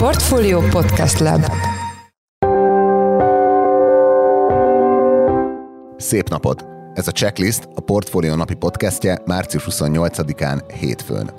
Portfolio Podcast Lab Szép napot! Ez a Checklist a Portfolio napi podcastje március 28-án hétfőn.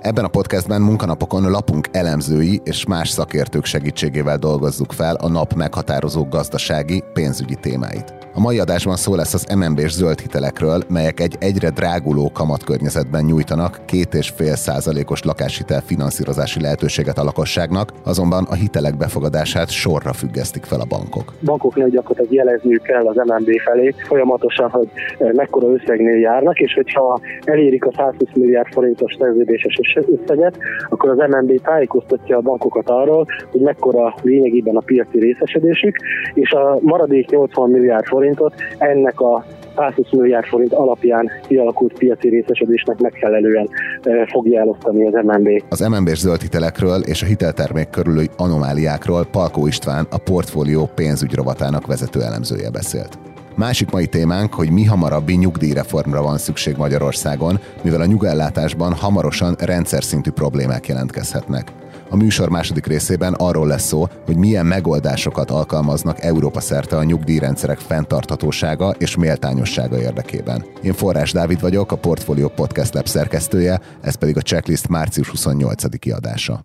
Ebben a podcastben munkanapokon lapunk elemzői és más szakértők segítségével dolgozzuk fel a nap meghatározó gazdasági, pénzügyi témáit. A mai adásban szó lesz az MNB-s zöld hitelekről, melyek egy egyre dráguló kamatkörnyezetben nyújtanak két és fél százalékos lakáshitel finanszírozási lehetőséget a lakosságnak, azonban a hitelek befogadását sorra függesztik fel a bankok. Bankoknak gyakorlatilag jelezniük kell az MNB felé folyamatosan, hogy eh, mekkora összegnél járnak, és hogyha elérik a 120 milliárd forintos szerződéses összeget, akkor az MNB tájékoztatja a bankokat arról, hogy mekkora lényegében a piaci részesedésük, és a maradék 80 milliárd forintot ennek a 120 milliárd forint alapján kialakult piaci részesedésnek megfelelően e, fogja elosztani az MNB. Az mnb zöld hitelekről és a hiteltermék körüli anomáliákról Palkó István, a portfólió pénzügy rovatának vezető elemzője beszélt. Másik mai témánk, hogy mi hamarabbi nyugdíjreformra van szükség Magyarországon, mivel a nyugellátásban hamarosan rendszer szintű problémák jelentkezhetnek. A műsor második részében arról lesz szó, hogy milyen megoldásokat alkalmaznak Európa szerte a nyugdíjrendszerek fenntarthatósága és méltányossága érdekében. Én Forrás Dávid vagyok, a Portfolio Podcast Lab szerkesztője, ez pedig a checklist március 28-i adása.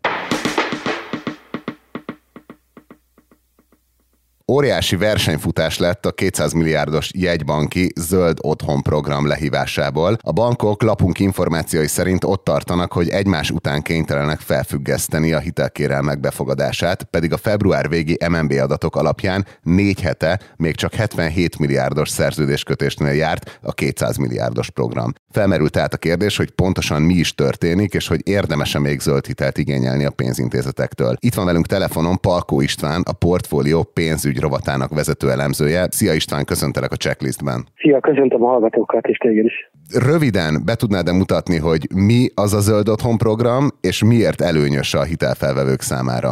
Óriási versenyfutás lett a 200 milliárdos jegybanki zöld otthon program lehívásából. A bankok lapunk információi szerint ott tartanak, hogy egymás után kénytelenek felfüggeszteni a hitelkérelmek befogadását, pedig a február végi MNB adatok alapján négy hete még csak 77 milliárdos szerződéskötésnél járt a 200 milliárdos program. Felmerült tehát a kérdés, hogy pontosan mi is történik, és hogy érdemese még zöld hitelt igényelni a pénzintézetektől. Itt van velünk telefonon Palkó István, a portfólió pénzügy rovatának vezető elemzője. Szia István, köszöntelek a checklistben. Szia, köszöntöm a hallgatókat és téged is. Röviden be tudnád-e mutatni, hogy mi az a zöld otthon program, és miért előnyös a hitelfelvevők számára?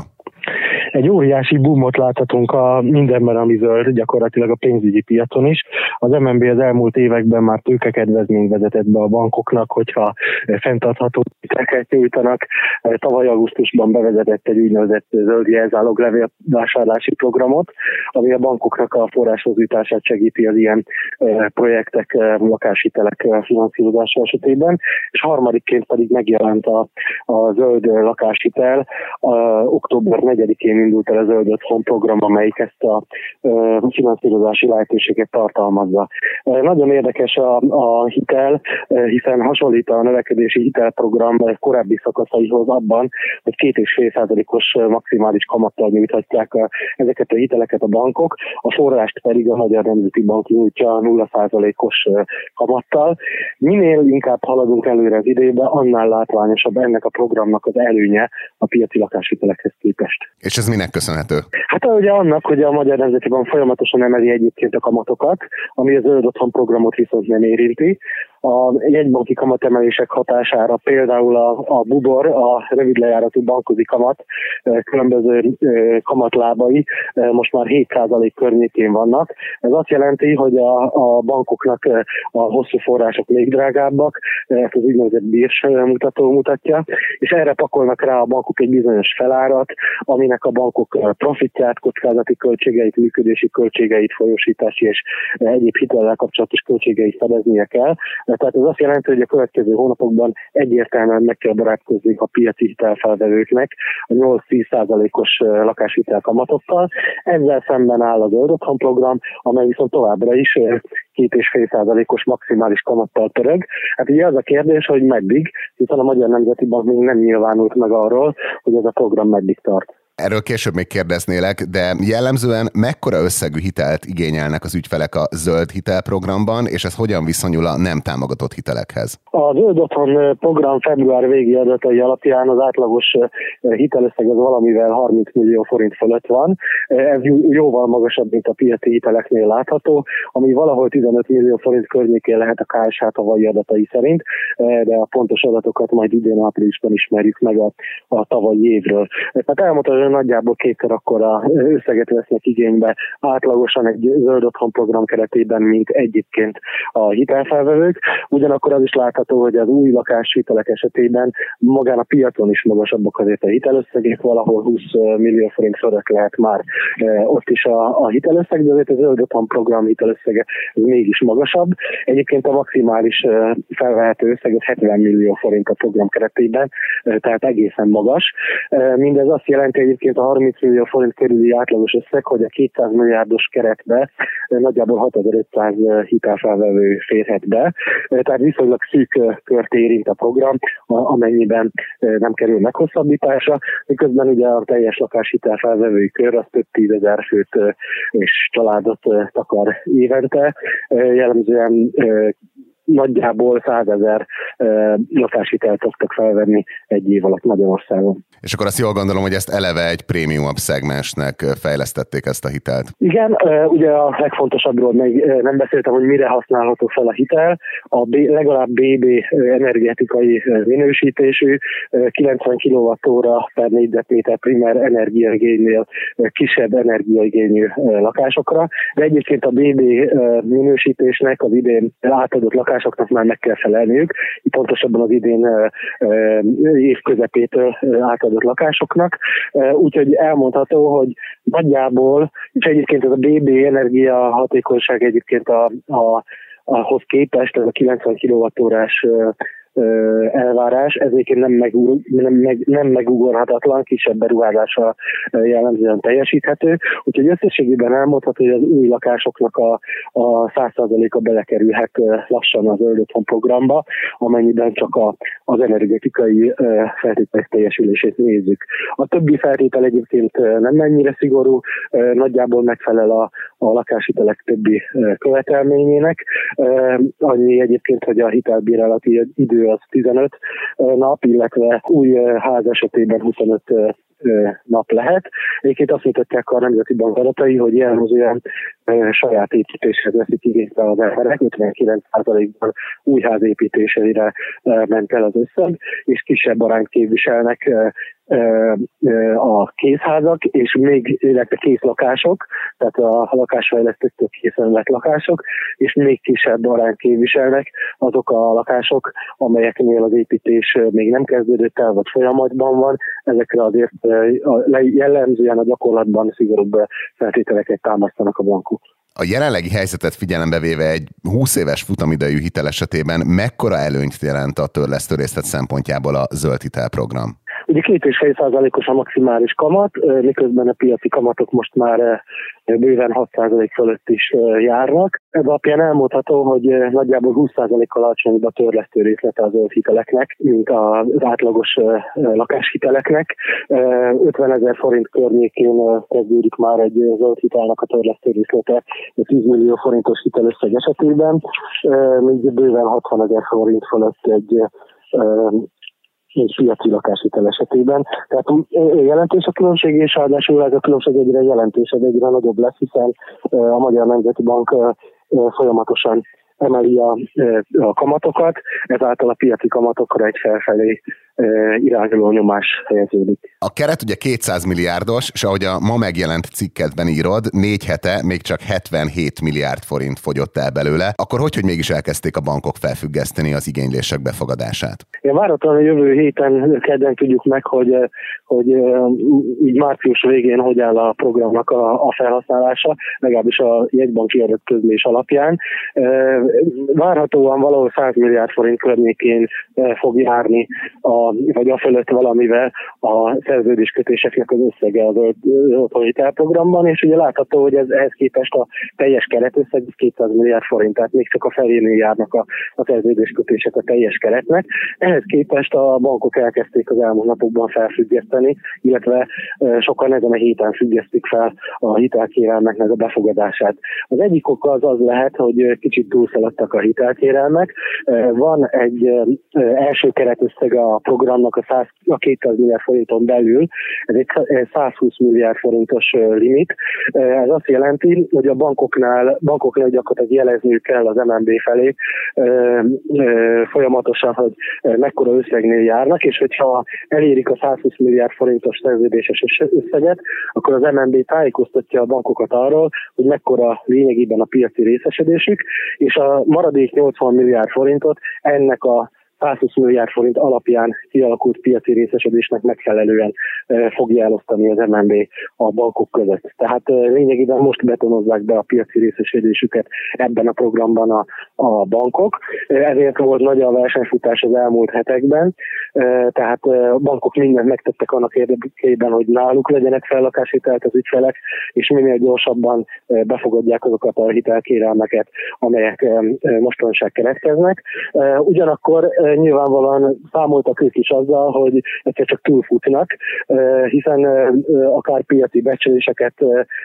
Egy óriási boomot láthatunk a mindenben, ami zöld, gyakorlatilag a pénzügyi piacon is. Az MNB az elmúlt években már tőkekedvezményt vezetett be a bankoknak, hogyha fenntartható hiteleket nyújtanak. Tavaly augusztusban bevezetett egy úgynevezett zöld jelzálog levélvásárlási programot, ami a bankoknak a forráshozítását segíti az ilyen projektek, lakáshitelek finanszírozása esetében. És harmadikként pedig megjelent a, a zöld lakáshitel a, október 4-én indult el a Zöld Otthon program, amelyik ezt a finanszírozási lehetőséget tartalmazza. Nagyon érdekes a, a hitel, hiszen hasonlít a növekedési hitelprogram korábbi szakaszaihoz abban, hogy két és fél százalékos maximális kamattal nyújthatják ezeket a hiteleket a bankok, a forrást pedig a Magyar Nemzeti Bank nyújtja 0 százalékos kamattal. Minél inkább haladunk előre az időbe, annál látványosabb ennek a programnak az előnye a piaci lakáshitelekhez képest. És ez minek köszönhető? Hát ugye annak, hogy a Magyar Nemzeti Bank folyamatosan emeli egyébként a kamatokat, ami az zöld otthon programot viszont nem érinti. A jegybanki kamatemelések hatására például a, a bubor, a rövid lejáratú bankozi kamat különböző kamatlábai most már 7% környékén vannak. Ez azt jelenti, hogy a, a bankoknak a hosszú források még drágábbak, ezt az úgynevezett bírs mutató mutatja, és erre pakolnak rá a bankok egy bizonyos felárat, aminek a bankok profitját, kockázati költségeit, működési költségeit, folyosítási és egyéb hitellel kapcsolatos költségeit fedeznie kell. Tehát ez azt jelenti, hogy a következő hónapokban egyértelműen meg kell barátkozni a piaci hitelfelvevőknek a 8-10%-os lakáshitel kamatokkal. Ezzel szemben áll az Zöld program, amely viszont továbbra is két és fél százalékos maximális kamattal törög. Hát ugye az a kérdés, hogy meddig, hiszen a Magyar Nemzeti Bank még nem nyilvánult meg arról, hogy ez a program meddig tart. Erről később még kérdeznélek, de jellemzően mekkora összegű hitelt igényelnek az ügyfelek a zöld hitelprogramban, és ez hogyan viszonyul a nem támogatott hitelekhez? A zöld otthon program február végi adatai alapján az átlagos hitelösszeg az valamivel 30 millió forint fölött van. Ez jóval magasabb, mint a piaci hiteleknél látható, ami valahol 15 millió forint környékén lehet a KSH tavalyi adatai szerint, de a pontos adatokat majd idén áprilisban ismerjük meg a, a tavalyi évről. Tehát elmondhatom, nagyjából kétszer akkora összeget vesznek igénybe átlagosan egy zöld otthon program keretében, mint egyébként a hitelfelvevők. Ugyanakkor az is látható, hogy az új lakáshitelek esetében magán a piacon is magasabbak azért a hitelösszegek, valahol 20 millió forint fölött lehet már ott is a, a hitelösszeg, de azért az zöld otthon program hitelösszege mégis magasabb. Egyébként a maximális felvehető összeg 70 millió forint a program keretében, tehát egészen magas. Mindez azt jelenti egyébként a 30 millió forint körüli átlagos összeg, hogy a 200 milliárdos keretbe nagyjából 6500 hitelfelvevő férhet be, tehát viszonylag szűk kört érint a program, amennyiben nem kerül meghosszabbításra, miközben ugye a teljes lakáshitelfelvevői kör az több tízezer főt és családot takar évente, jellemzően nagyjából százezer lakáshitelt szoktak felvenni egy év alatt Magyarországon. És akkor azt jól gondolom, hogy ezt eleve egy prémiumabb szegmensnek fejlesztették ezt a hitelt. Igen, ugye a legfontosabbról még nem beszéltem, hogy mire használható fel a hitel. A B, legalább BB energetikai minősítésű 90 kWh per négyzetméter primer energiaigénynél kisebb energiaigényű lakásokra, de egyébként a BB minősítésnek az idén átadott lakás elvárásoknak már meg kell felelniük, pontosabban az idén év közepétől átadott lakásoknak. Úgyhogy elmondható, hogy nagyjából, és egyébként ez a BB energia hatékonyság egyébként a, a ahhoz képest ez a 90 kWh elvárás, ez egyébként nem, megúr, nem, meg, nem megugorhatatlan, kisebb beruházása jellemzően teljesíthető. Úgyhogy összességében elmondható, hogy az új lakásoknak a, a 100%-a belekerülhet lassan az Zöld programba, amennyiben csak a, az energetikai feltételek teljesülését nézzük. A többi feltétel egyébként nem mennyire szigorú, nagyjából megfelel a, a lakáshitelek többi követelményének. Annyi egyébként, hogy a hitelbírálati idő az 15 nap, illetve új ház esetében 25 nap lehet. Egyébként azt mutatják a Nemzeti Bank adatai, hogy jellemzően saját építéshez veszik igénybe az emberek, 59%-ban új ház építésére ment el az összeg, és kisebb arányt képviselnek a készházak, és még, illetve készlakások, tehát a lakásfejlesztőktől készen vett lakások, és még kisebb arányt képviselnek azok a lakások, amelyeknél az építés még nem kezdődött el, vagy folyamatban van. Ezekre azért jellemzően a gyakorlatban szigorúbb feltételeket támasztanak a bankok. A jelenlegi helyzetet figyelembe véve egy 20 éves futamidejű hitel esetében mekkora előnyt jelent a törlesztőrészlet szempontjából a zöld hitelprogram? Ugye két és fél százalékos a maximális kamat, miközben a piaci kamatok most már bőven 6 százalék fölött is járnak. Ez alapján elmondható, hogy nagyjából 20 százalékkal alacsonyabb a törlesztő részlete az hiteleknek, mint az átlagos lakáshiteleknek. 50 ezer forint környékén kezdődik már egy zöld hitelnek a törlesztő részlete 10 millió forintos hitelösszeg esetében, míg bőven 60 ezer forint fölött egy egy piaci lakáshitel esetében. Tehát jelentős a különbség, és ráadásul ez a különbség egyre jelentősebb, egyre nagyobb lesz, hiszen a Magyar Nemzeti Bank folyamatosan emeli a, a kamatokat, ezáltal a piaci kamatokra egy felfelé irányuló nyomás helyeződik. A keret ugye 200 milliárdos, és ahogy a ma megjelent cikketben írod, négy hete még csak 77 milliárd forint fogyott el belőle, akkor hogy, hogy mégis elkezdték a bankok felfüggeszteni az igénylések befogadását? Ja, várhatóan a jövő héten kedden tudjuk meg, hogy, hogy így március végén hogy áll a programnak a, a felhasználása, legalábbis a jegybanki közlés alapján. Várhatóan valahol 100 milliárd forint környékén fog járni a vagy a fölött valamivel a szerződéskötéseknek az összege az otthoni programban, és ugye látható, hogy ez ehhez képest a teljes keretösszeg 200 milliárd forint, tehát még csak a felénél járnak a, a szerződéskötések a teljes keretnek. Ehhez képest a bankok elkezdték az elmúlt napokban felfüggeszteni, illetve sokan ezen a héten függesztik fel a hitelkérelmeknek a befogadását. Az egyik oka az az lehet, hogy kicsit túl visszaszaladtak a hitelkérelmek. Van egy első keretösszeg a programnak a, 100, a 200 milliárd forinton belül, ez egy 120 milliárd forintos limit. Ez azt jelenti, hogy a bankoknál, bankoknál gyakorlatilag jelezniük kell az MNB felé folyamatosan, hogy mekkora összegnél járnak, és hogyha elérik a 120 milliárd forintos szerződéses összeget, akkor az MNB tájékoztatja a bankokat arról, hogy mekkora lényegében a piaci részesedésük, és a maradék 80 milliárd forintot ennek a 120 milliárd forint alapján kialakult piaci részesedésnek megfelelően fogja elosztani az MNB a bankok között. Tehát lényegében most betonozzák be a piaci részesedésüket ebben a programban a, a bankok. Ezért volt nagy a versenyfutás az elmúlt hetekben, tehát a bankok mindent megtettek annak érdekében, hogy náluk legyenek fellakásítelt az ügyfelek, és minél gyorsabban befogadják azokat a hitelkérelmeket, amelyek mostanság keletkeznek. Ugyanakkor nyilvánvalóan számoltak ők is azzal, hogy egyszer csak túlfutnak, hiszen akár piaci becsléseket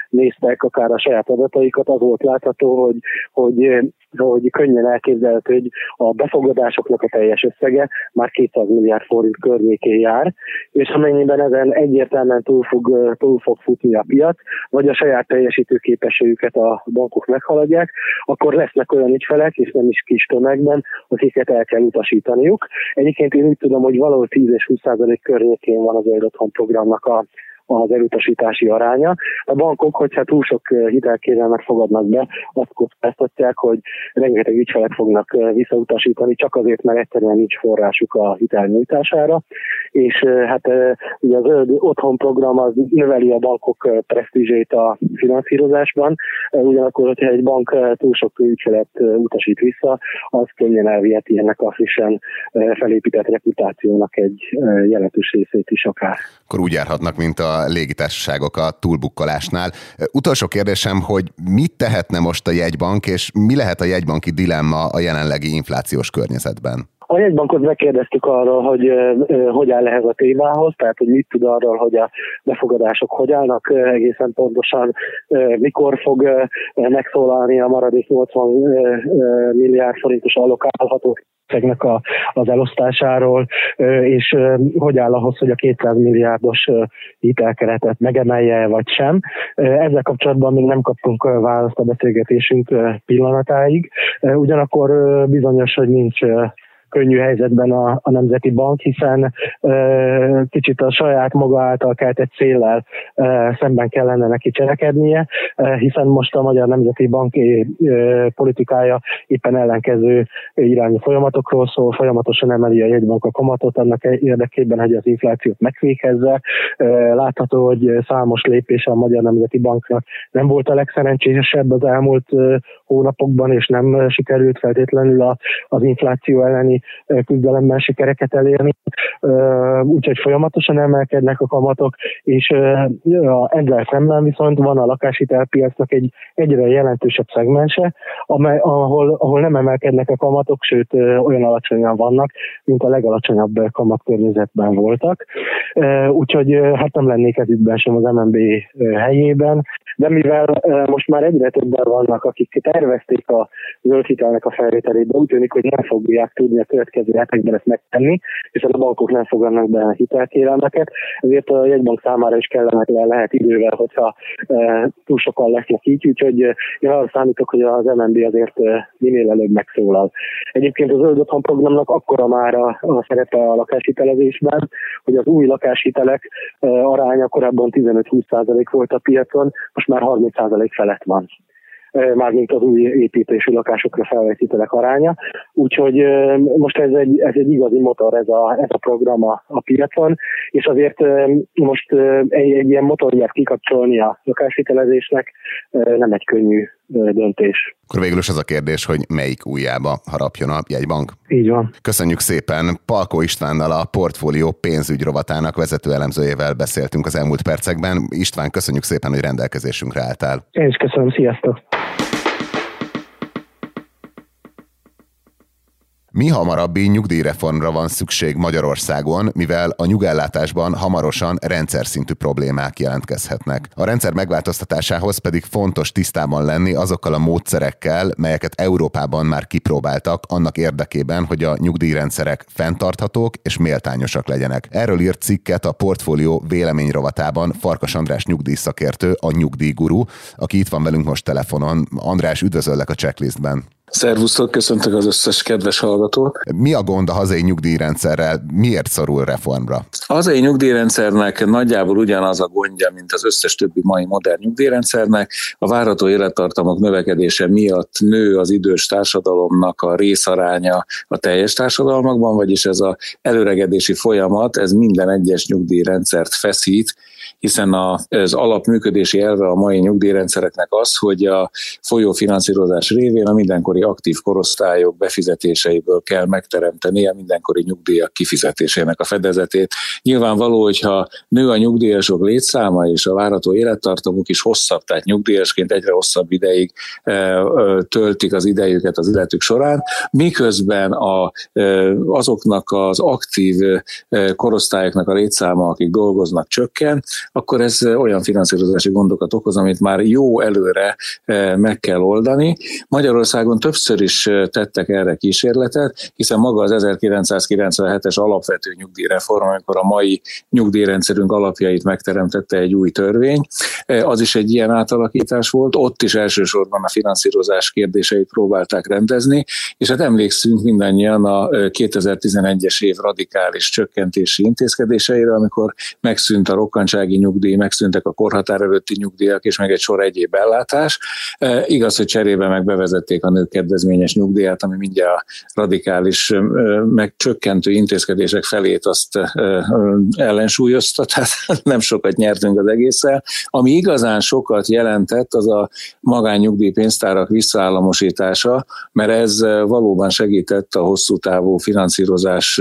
néztek, akár a saját adataikat, az volt látható, hogy, hogy, hogy könnyen elképzelhető, hogy a befogadásoknak a teljes összege már 200 milliárd forint környékén jár, és amennyiben ezen egyértelműen túl fog, túl fog futni a piac, vagy a saját teljesítő képességüket a bankok meghaladják, akkor lesznek olyan ügyfelek, és nem is kis tömegben, akiket el kell utasítani javítaniuk. Egyébként én úgy tudom, hogy valahol 10 és 20 százalék környékén van az Zöld Otthon programnak a az elutasítási aránya. A bankok, hogyha túl sok hitelkérelmet fogadnak be, azt kockáztatják, hogy rengeteg ügyfelet fognak visszautasítani, csak azért, mert egyszerűen nincs forrásuk a hitelnyújtására. És hát ugye az zöld otthon program az növeli a bankok presztízsét a finanszírozásban, ugyanakkor, hogyha egy bank túl sok ügyfelet utasít vissza, az könnyen elviheti ennek a frissen felépített reputációnak egy jelentős részét is akár. Akkor úgy járhatnak, mint a légitársaságok a túlbukkolásnál. Utolsó kérdésem, hogy mit tehetne most a jegybank, és mi lehet a jegybanki dilemma a jelenlegi inflációs környezetben? A jegybankot megkérdeztük arról, hogy hogy áll ehhez a témához, tehát hogy mit tud arról, hogy a befogadások hogy állnak egészen pontosan, mikor fog megszólalni a maradék 80 milliárd forintos allokálható összegnek a, az elosztásáról, és hogy áll ahhoz, hogy a 200 milliárdos hitelkeretet megemelje vagy sem. Ezzel kapcsolatban még nem kaptunk választ a beszélgetésünk pillanatáig, ugyanakkor bizonyos, hogy nincs könnyű helyzetben a, a Nemzeti Bank, hiszen e, kicsit a saját maga által keltett céllel e, szemben kellene neki cselekednie, e, hiszen most a Magyar Nemzeti Bank politikája éppen ellenkező irányú folyamatokról szól, folyamatosan emeli a jegybank a kamatot annak érdekében, hogy az inflációt megfékezze. E, látható, hogy számos lépés a Magyar Nemzeti Banknak nem volt a legszerencsésebb az elmúlt hónapokban, és nem sikerült feltétlenül a, az infláció elleni küzdelemben sikereket elérni, úgyhogy folyamatosan emelkednek a kamatok, és ezzel szemben viszont van a lakáshitelpiacnak egy egyre jelentősebb szegmense, amely, ahol, ahol nem emelkednek a kamatok, sőt olyan alacsonyan vannak, mint a legalacsonyabb kamatkörnyezetben voltak. Úgyhogy hát nem lennék ez ügyben sem az MNB helyében, de mivel most már egyre többen vannak, akik tervezték a zöld hitelnek a felvételét, de úgy tűnik, hogy nem fogják tudni a következő hetekben ezt megtenni, és a bankok nem fogadnak be hitelkérelmeket, ezért a jegybank számára is kellemetlen lehet idővel, hogyha e, túl sokan lesznek így, úgyhogy én arra számítok, hogy az MNB azért minél előbb megszólal. Egyébként az zöld otthon programnak akkora már a, a szerepe a lakáshitelezésben, hogy az új lakáshitelek aránya korábban 15-20% volt a piacon, most már 30% felett van mármint az új építésű lakásokra felvett aránya. Úgyhogy most ez egy, ez egy igazi motor ez a, ez a program a, a piacon, és azért most egy, egy ilyen motorját kikapcsolni a lakáshitelezésnek nem egy könnyű döntés. Akkor végül is az a kérdés, hogy melyik újjába harapjon a jegybank. Így van. Köszönjük szépen. Palkó Istvánnal a portfólió pénzügy rovatának vezető elemzőjével beszéltünk az elmúlt percekben. István, köszönjük szépen, hogy rendelkezésünkre álltál. Én is köszönöm, sziasztok! Mi hamarabbi nyugdíjreformra van szükség Magyarországon, mivel a nyugellátásban hamarosan rendszer szintű problémák jelentkezhetnek. A rendszer megváltoztatásához pedig fontos tisztában lenni azokkal a módszerekkel, melyeket Európában már kipróbáltak annak érdekében, hogy a nyugdíjrendszerek fenntarthatók és méltányosak legyenek. Erről írt cikket a portfólió véleményrovatában Farkas András nyugdíjszakértő, a nyugdíjguru, aki itt van velünk most telefonon. András, üdvözöllek a checklistben. Szervusztok, köszöntök az összes kedves hallgatót. Mi a gond a hazai nyugdíjrendszerrel? Miért szorul reformra? A hazai nyugdíjrendszernek nagyjából ugyanaz a gondja, mint az összes többi mai modern nyugdíjrendszernek. A várható élettartamok növekedése miatt nő az idős társadalomnak a részaránya a teljes társadalmakban, vagyis ez az előregedési folyamat, ez minden egyes nyugdíjrendszert feszít, hiszen az alapműködési elve a mai nyugdíjrendszereknek az, hogy a folyófinanszírozás révén a mindenkori aktív korosztályok befizetéseiből kell megteremteni a mindenkori nyugdíjak kifizetésének a fedezetét. Nyilvánvaló, hogyha nő a nyugdíjasok létszáma és a várható élettartamuk is hosszabb, tehát nyugdíjasként egyre hosszabb ideig töltik az idejüket az életük során, miközben a, azoknak az aktív korosztályoknak a létszáma, akik dolgoznak, csökken, akkor ez olyan finanszírozási gondokat okoz, amit már jó előre meg kell oldani. Magyarországon többször is tettek erre kísérletet, hiszen maga az 1997-es alapvető nyugdíjreform, amikor a mai nyugdíjrendszerünk alapjait megteremtette egy új törvény, az is egy ilyen átalakítás volt, ott is elsősorban a finanszírozás kérdéseit próbálták rendezni, és hát emlékszünk mindannyian a 2011-es év radikális csökkentési intézkedéseire, amikor megszűnt a rokkantsági nyugdíj, megszűntek a korhatár előtti nyugdíjak, és meg egy sor egyéb ellátás. E, igaz, hogy cserébe meg bevezették a nők kedvezményes nyugdíját, ami mindjárt a radikális, e, meg csökkentő intézkedések felét azt e, ellensúlyozta, tehát nem sokat nyertünk az egésszel. Ami igazán sokat jelentett, az a magánnyugdíjpénztárak visszaállamosítása, mert ez valóban segített a hosszú távú finanszírozás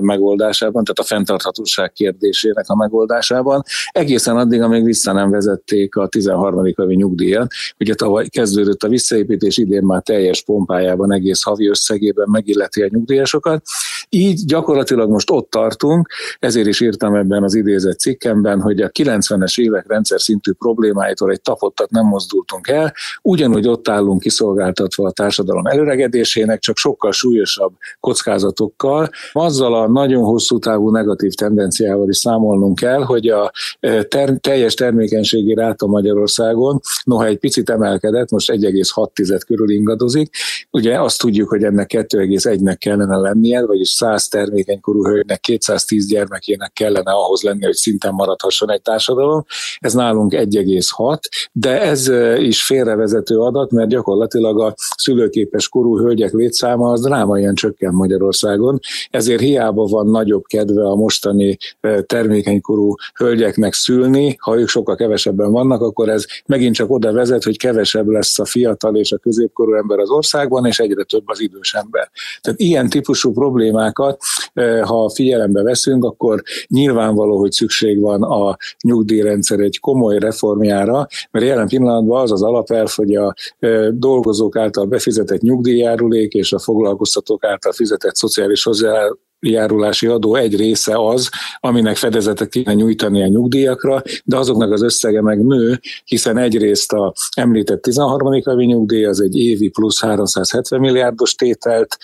megoldásában, tehát a fenntarthatóság kérdésének a megoldásában egészen addig, amíg vissza nem vezették a 13. havi nyugdíjat. Ugye tavaly kezdődött a visszaépítés, idén már teljes pompájában, egész havi összegében megilleti a nyugdíjasokat. Így gyakorlatilag most ott tartunk, ezért is írtam ebben az idézett cikkemben, hogy a 90-es évek rendszer szintű problémáitól egy tapottat nem mozdultunk el, ugyanúgy ott állunk kiszolgáltatva a társadalom előregedésének, csak sokkal súlyosabb kockázatokkal. Azzal a nagyon hosszú távú negatív tendenciával is számolnunk kell, hogy a ter- teljes termékenységi ráta Magyarországon, noha egy picit emelkedett, most 1,6 körül ingadozik. Ugye azt tudjuk, hogy ennek 2,1-nek kellene lennie, vagyis 100 termékenykorú hölgynek 210 gyermekének kellene ahhoz lenni, hogy szinten maradhasson egy társadalom. Ez nálunk 1,6, de ez is félrevezető adat, mert gyakorlatilag a szülőképes korú hölgyek létszáma az drámaian csökken Magyarországon, ezért hiába van nagyobb kedve a mostani termékenykorú hölgyeknek szülni, ha ők sokkal kevesebben vannak, akkor ez megint csak oda vezet, hogy kevesebb lesz a fiatal és a középkorú ember az országban, és egyre több az idős ember. Tehát ilyen típusú problémákat, ha figyelembe veszünk, akkor nyilvánvaló, hogy szükség van a nyugdíjrendszer egy komoly reformjára, mert jelen pillanatban az az alapelv, hogy a dolgozók által befizetett nyugdíjjárulék és a foglalkoztatók által fizetett szociális hozzá járulási adó egy része az, aminek fedezetet kéne nyújtani a nyugdíjakra, de azoknak az összege meg nő, hiszen egyrészt a említett 13. havi nyugdíj az egy évi plusz 370 milliárdos tételt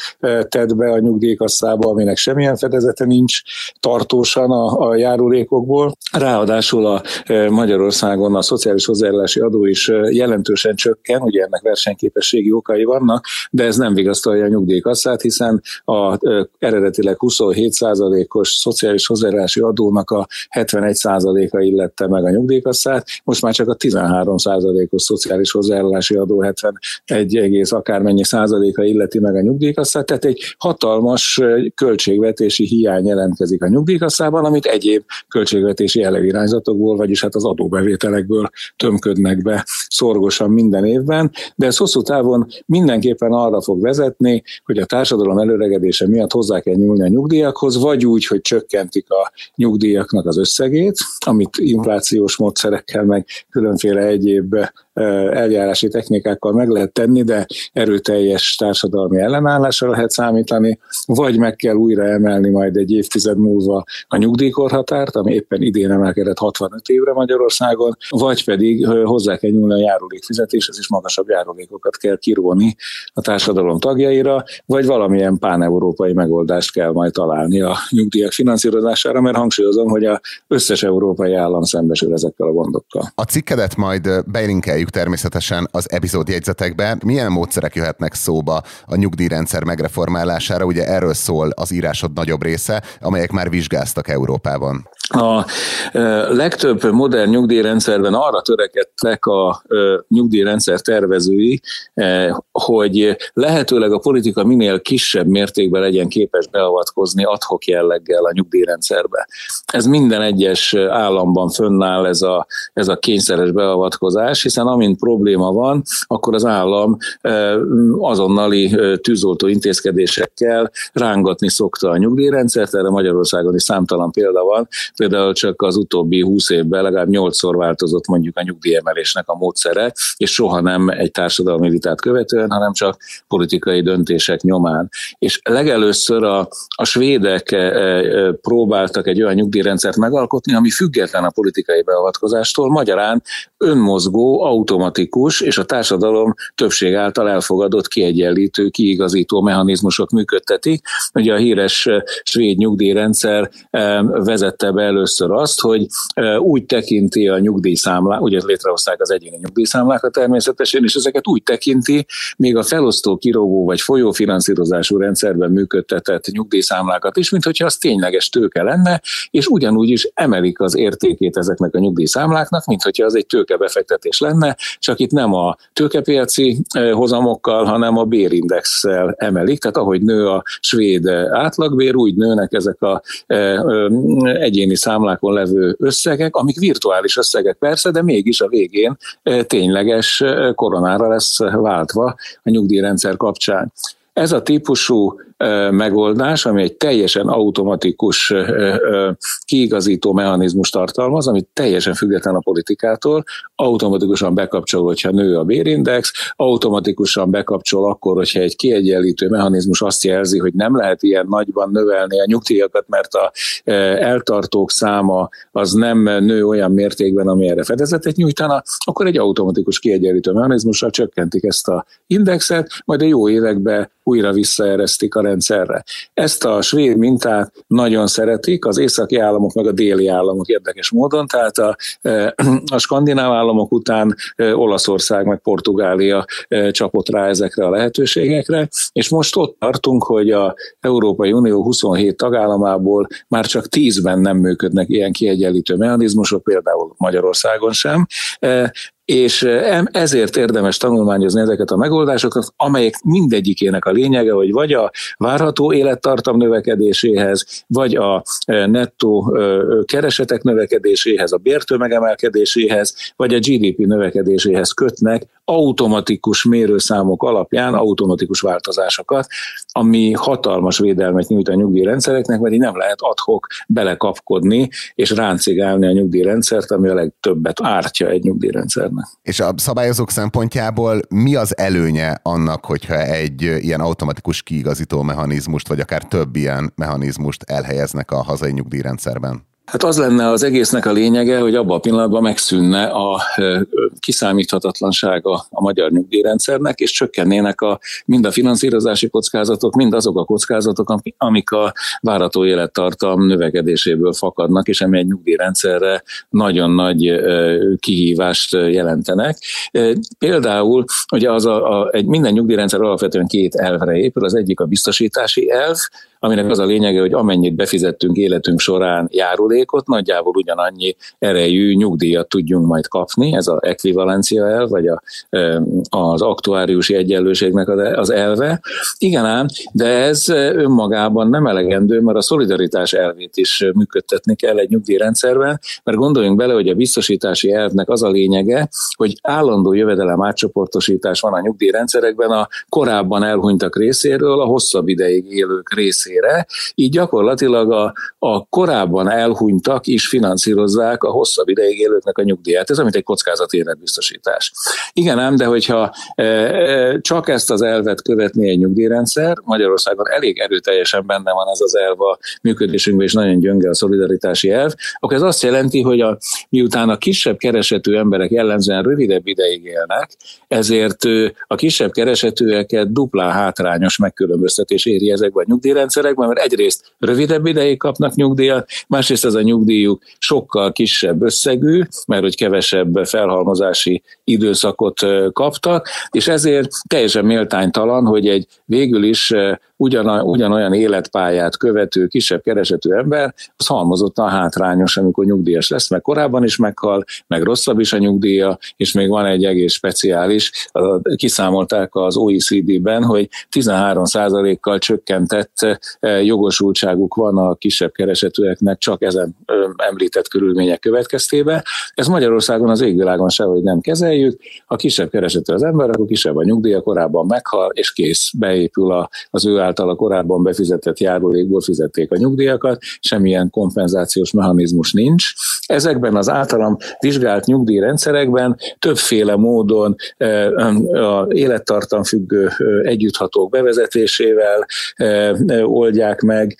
tett be a nyugdíjkasszába, aminek semmilyen fedezete nincs tartósan a, a járulékokból. Ráadásul a Magyarországon a szociális hozzájárulási adó is jelentősen csökken, ugye ennek versenyképességi okai vannak, de ez nem vigasztalja a nyugdíjkasszát, hiszen a eredetileg 27%-os szociális hozzájárulási adónak a 71%-a illette meg a nyugdíjkasszát, most már csak a 13%-os szociális hozzájárulási adó 71 egész akármennyi százaléka illeti meg a nyugdíjkasszát, tehát egy hatalmas költségvetési hiány jelentkezik a nyugdíjkasszában, amit egyéb költségvetési előirányzatokból, vagyis hát az adóbevételekből tömködnek be szorgosan minden évben, de ez hosszú távon mindenképpen arra fog vezetni, hogy a társadalom előregedése miatt hozzá kell nyúlni a nyugdíjakhoz, vagy úgy, hogy csökkentik a nyugdíjaknak az összegét, amit inflációs módszerekkel, meg különféle egyéb eljárási technikákkal meg lehet tenni, de erőteljes társadalmi ellenállásra lehet számítani, vagy meg kell újra emelni majd egy évtized múlva a nyugdíjkorhatárt, ami éppen idén emelkedett 65 évre Magyarországon, vagy pedig hozzá kell nyúlni a járulékfizetéshez, és magasabb járulékokat kell kirólni a társadalom tagjaira, vagy valamilyen páneurópai megoldást kell majd találni a nyugdíjak finanszírozására, mert hangsúlyozom, hogy a összes európai állam szembesül ezekkel a gondokkal. A cikkedet majd belinkeljük természetesen az epizód jegyzetekbe. Milyen módszerek jöhetnek szóba a nyugdíjrendszer megreformálására? Ugye erről szól az írásod nagyobb része, amelyek már vizsgáztak Európában. A legtöbb modern nyugdíjrendszerben arra törekedtek a nyugdíjrendszer tervezői, hogy lehetőleg a politika minél kisebb mértékben legyen képes beavatkozni adhok jelleggel a nyugdíjrendszerbe. Ez minden egyes államban fönnáll ez a, ez a kényszeres beavatkozás, hiszen amint probléma van, akkor az állam azonnali tűzoltó intézkedésekkel rángatni szokta a nyugdíjrendszert, erre Magyarországon is számtalan példa van, Például csak az utóbbi húsz évben legalább nyolcszor változott mondjuk a nyugdíjemelésnek a módszere, és soha nem egy társadalmi vitát követően, hanem csak politikai döntések nyomán. És legelőször a, a svédek e, e, próbáltak egy olyan nyugdíjrendszert megalkotni, ami független a politikai beavatkozástól, magyarán önmozgó, automatikus és a társadalom többség által elfogadott kiegyenlítő, kiigazító mechanizmusok működtetik. Ugye a híres e, svéd nyugdíjrendszer vezette be először azt, hogy úgy tekinti a nyugdíjszámlát, ugye létrehozták az egyéni nyugdíjszámlákat természetesen, és ezeket úgy tekinti, még a felosztó, kirovó vagy folyófinanszírozású rendszerben működtetett nyugdíjszámlákat is, mint hogyha az tényleges tőke lenne, és ugyanúgy is emelik az értékét ezeknek a nyugdíjszámláknak, mint hogyha az egy tőkebefektetés lenne, csak itt nem a tőkepiaci hozamokkal, hanem a bérindexsel emelik, tehát ahogy nő a svéd átlagbér, úgy nőnek ezek a egyéni számlákon levő összegek, amik virtuális összegek persze, de mégis a végén eh, tényleges eh, koronára lesz váltva a nyugdíjrendszer kapcsán. Ez a típusú megoldás, ami egy teljesen automatikus kiigazító mechanizmus tartalmaz, ami teljesen független a politikától, automatikusan bekapcsol, hogyha nő a bérindex, automatikusan bekapcsol akkor, hogyha egy kiegyenlítő mechanizmus azt jelzi, hogy nem lehet ilyen nagyban növelni a nyugdíjakat, mert a eltartók száma az nem nő olyan mértékben, ami erre fedezetet nyújtana, akkor egy automatikus kiegyenlítő mechanizmussal csökkentik ezt a indexet, majd a jó években újra visszaeresztik a rendszerre. Ezt a svéd mintát nagyon szeretik, az északi államok meg a déli államok érdekes módon, tehát a, a skandináv államok után Olaszország meg Portugália csapott rá ezekre a lehetőségekre, és most ott tartunk, hogy a Európai Unió 27 tagállamából már csak 10-ben nem működnek ilyen kiegyenlítő mechanizmusok, például Magyarországon sem, és ezért érdemes tanulmányozni ezeket a megoldásokat, amelyek mindegyikének a lényege, hogy vagy a várható élettartam növekedéséhez, vagy a nettó keresetek növekedéséhez, a bértömeg emelkedéséhez, vagy a GDP növekedéséhez kötnek automatikus mérőszámok alapján automatikus változásokat, ami hatalmas védelmet nyújt a nyugdíjrendszereknek, mert így nem lehet adhok belekapkodni és ráncigálni a nyugdíjrendszert, ami a legtöbbet ártja egy nyugdíjrendszernek. És a szabályozók szempontjából mi az előnye annak, hogyha egy ilyen automatikus kiigazító mechanizmust, vagy akár több ilyen mechanizmust elhelyeznek a hazai nyugdíjrendszerben? Hát az lenne az egésznek a lényege, hogy abban a pillanatban megszűnne a kiszámíthatatlansága a magyar nyugdíjrendszernek, és csökkennének a, mind a finanszírozási kockázatok, mind azok a kockázatok, amik a várató élettartam növekedéséből fakadnak, és ami egy nyugdíjrendszerre nagyon nagy kihívást jelentenek. Például, ugye az a, a, egy minden nyugdíjrendszer alapvetően két elvre épül, az egyik a biztosítási elv, aminek az a lényege, hogy amennyit befizettünk életünk során járulékot, nagyjából ugyanannyi erejű nyugdíjat tudjunk majd kapni, ez az ekvivalencia el, vagy a, az aktuáriusi egyenlőségnek az elve. Igen ám, de ez önmagában nem elegendő, mert a szolidaritás elvét is működtetni kell egy nyugdíjrendszerben, mert gondoljunk bele, hogy a biztosítási elvnek az a lényege, hogy állandó jövedelem átcsoportosítás van a nyugdíjrendszerekben a korábban elhunytak részéről a hosszabb ideig élők részéről részére, így gyakorlatilag a, a korábban elhunytak is finanszírozzák a hosszabb ideig élőknek a nyugdíját. Ez amit egy kockázati életbiztosítás. Igen ám, de hogyha e, e, csak ezt az elvet követné egy nyugdíjrendszer, Magyarországon elég erőteljesen benne van ez az elv a működésünkben, és nagyon gyönge a szolidaritási elv, akkor ez azt jelenti, hogy a, miután a kisebb keresetű emberek jellemzően rövidebb ideig élnek, ezért a kisebb keresetűeket duplán hátrányos megkülönböztetés éri ezekben a nyugdíjrendszerekben, mert egyrészt rövidebb ideig kapnak nyugdíjat, másrészt ez a nyugdíjuk sokkal kisebb összegű, mert hogy kevesebb felhalmozási időszakot kaptak, és ezért teljesen méltánytalan, hogy egy végül is ugyan, ugyanolyan életpályát követő, kisebb keresetű ember, az halmozottan hátrányos, amikor nyugdíjas lesz, meg korábban is meghal, meg rosszabb is a nyugdíja, és még van egy egész speciális, kiszámolták az OECD-ben, hogy 13%-kal csökkentett jogosultságuk van a kisebb keresetűeknek csak ezen említett körülmények következtében. Ez Magyarországon az égvilágon sehogy nem kezeljük. Ha kisebb keresetű az ember, akkor kisebb a nyugdíja, korábban meghal, és kész, beépül az ő által a korábban befizetett járulékból fizették a nyugdíjakat, semmilyen kompenzációs mechanizmus nincs. Ezekben az általam vizsgált nyugdíjrendszerekben többféle módon a élettartam függő együtthatók bevezetésével oldják meg,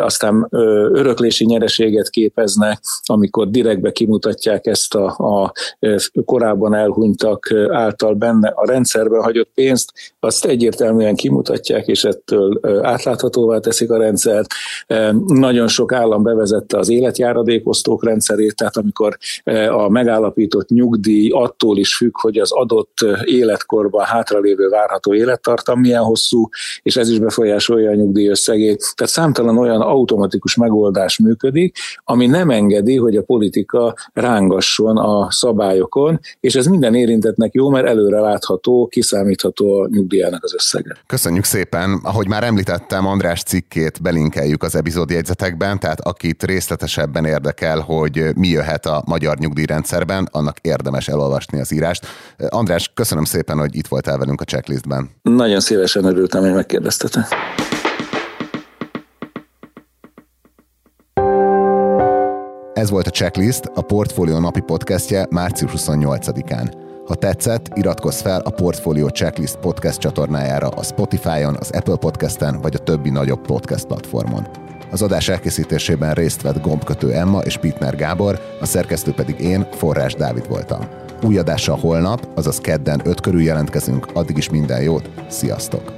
aztán öröklési nyereséget képeznek, amikor direktbe kimutatják ezt a, a korábban elhunytak által benne a rendszerben hagyott pénzt, azt egyértelműen kimutatják, és ettől átláthatóvá teszik a rendszert. Nagyon sok állam bevezette az életjáradékosztók rendszerét, tehát amikor a megállapított nyugdíj attól is függ, hogy az adott életkorban hátralévő várható élettartam milyen hosszú, és ez is befolyásolja a nyugdíj összegét. Tehát számtalan olyan automatikus megoldás működik, ami nem engedi, hogy a politika rángasson a szabályokon, és ez minden érintetnek jó, mert előre látható, kiszámítható a nyugdíjának az összege. Köszönjük szépen! Ahogy már említettem, András cikkét belinkeljük az epizódjegyzetekben, tehát akit részletesebben érdekel, hogy mi jöhet a magyar nyugdíjrendszerben, annak érdemes elolvasni az írást. András, köszönöm szépen, hogy itt voltál velünk a checklistben. Nagyon szívesen örültem, hogy megkérdeztetek. Ez volt a Checklist, a Portfolio napi podcastje március 28-án. Ha tetszett, iratkozz fel a Portfolio Checklist podcast csatornájára a Spotify-on, az Apple Podcast-en vagy a többi nagyobb podcast platformon. Az adás elkészítésében részt vett gombkötő Emma és Pitner Gábor, a szerkesztő pedig én, Forrás Dávid voltam. Új adással holnap, azaz kedden 5 körül jelentkezünk, addig is minden jót, sziasztok!